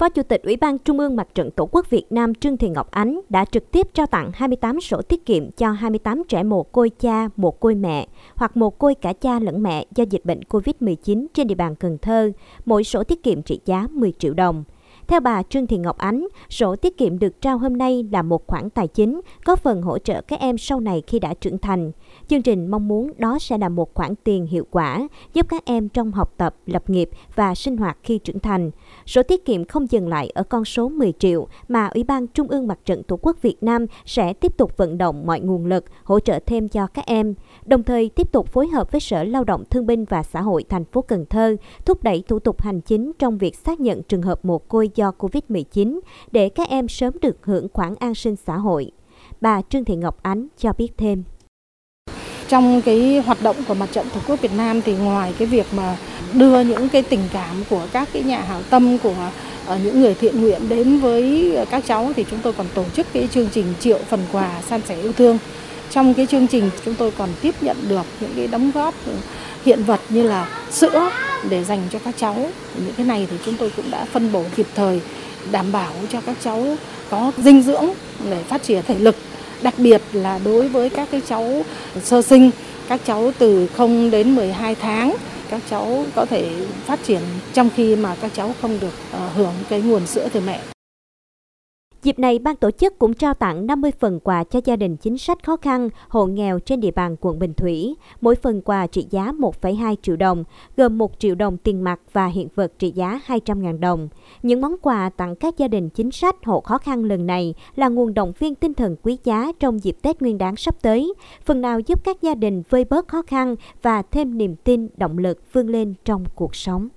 Phó Chủ tịch Ủy ban Trung ương Mặt trận Tổ quốc Việt Nam Trương Thị Ngọc Ánh đã trực tiếp trao tặng 28 sổ tiết kiệm cho 28 trẻ mồ côi cha, mồ côi mẹ hoặc mồ côi cả cha lẫn mẹ do dịch bệnh COVID-19 trên địa bàn Cần Thơ, mỗi sổ tiết kiệm trị giá 10 triệu đồng. Theo bà Trương Thị Ngọc Ánh, sổ tiết kiệm được trao hôm nay là một khoản tài chính có phần hỗ trợ các em sau này khi đã trưởng thành. Chương trình mong muốn đó sẽ là một khoản tiền hiệu quả giúp các em trong học tập, lập nghiệp và sinh hoạt khi trưởng thành. Sổ tiết kiệm không dừng lại ở con số 10 triệu mà Ủy ban Trung ương Mặt trận Tổ quốc Việt Nam sẽ tiếp tục vận động mọi nguồn lực hỗ trợ thêm cho các em, đồng thời tiếp tục phối hợp với Sở Lao động Thương binh và Xã hội thành phố Cần Thơ thúc đẩy thủ tục hành chính trong việc xác nhận trường hợp mồ côi do COVID-19 để các em sớm được hưởng khoản an sinh xã hội. Bà Trương Thị Ngọc Ánh cho biết thêm. Trong cái hoạt động của Mặt trận Tổ quốc Việt Nam thì ngoài cái việc mà đưa những cái tình cảm của các cái nhà hảo tâm của ở những người thiện nguyện đến với các cháu thì chúng tôi còn tổ chức cái chương trình triệu phần quà san sẻ yêu thương. Trong cái chương trình chúng tôi còn tiếp nhận được những cái đóng góp hiện vật như là sữa để dành cho các cháu. Những cái này thì chúng tôi cũng đã phân bổ kịp thời đảm bảo cho các cháu có dinh dưỡng để phát triển thể lực đặc biệt là đối với các cái cháu sơ sinh, các cháu từ 0 đến 12 tháng, các cháu có thể phát triển trong khi mà các cháu không được ờ, hưởng cái nguồn sữa từ mẹ. Dịp này, ban tổ chức cũng trao tặng 50 phần quà cho gia đình chính sách khó khăn, hộ nghèo trên địa bàn quận Bình Thủy. Mỗi phần quà trị giá 1,2 triệu đồng, gồm 1 triệu đồng tiền mặt và hiện vật trị giá 200.000 đồng. Những món quà tặng các gia đình chính sách hộ khó khăn lần này là nguồn động viên tinh thần quý giá trong dịp Tết Nguyên đán sắp tới, phần nào giúp các gia đình vơi bớt khó khăn và thêm niềm tin, động lực vươn lên trong cuộc sống.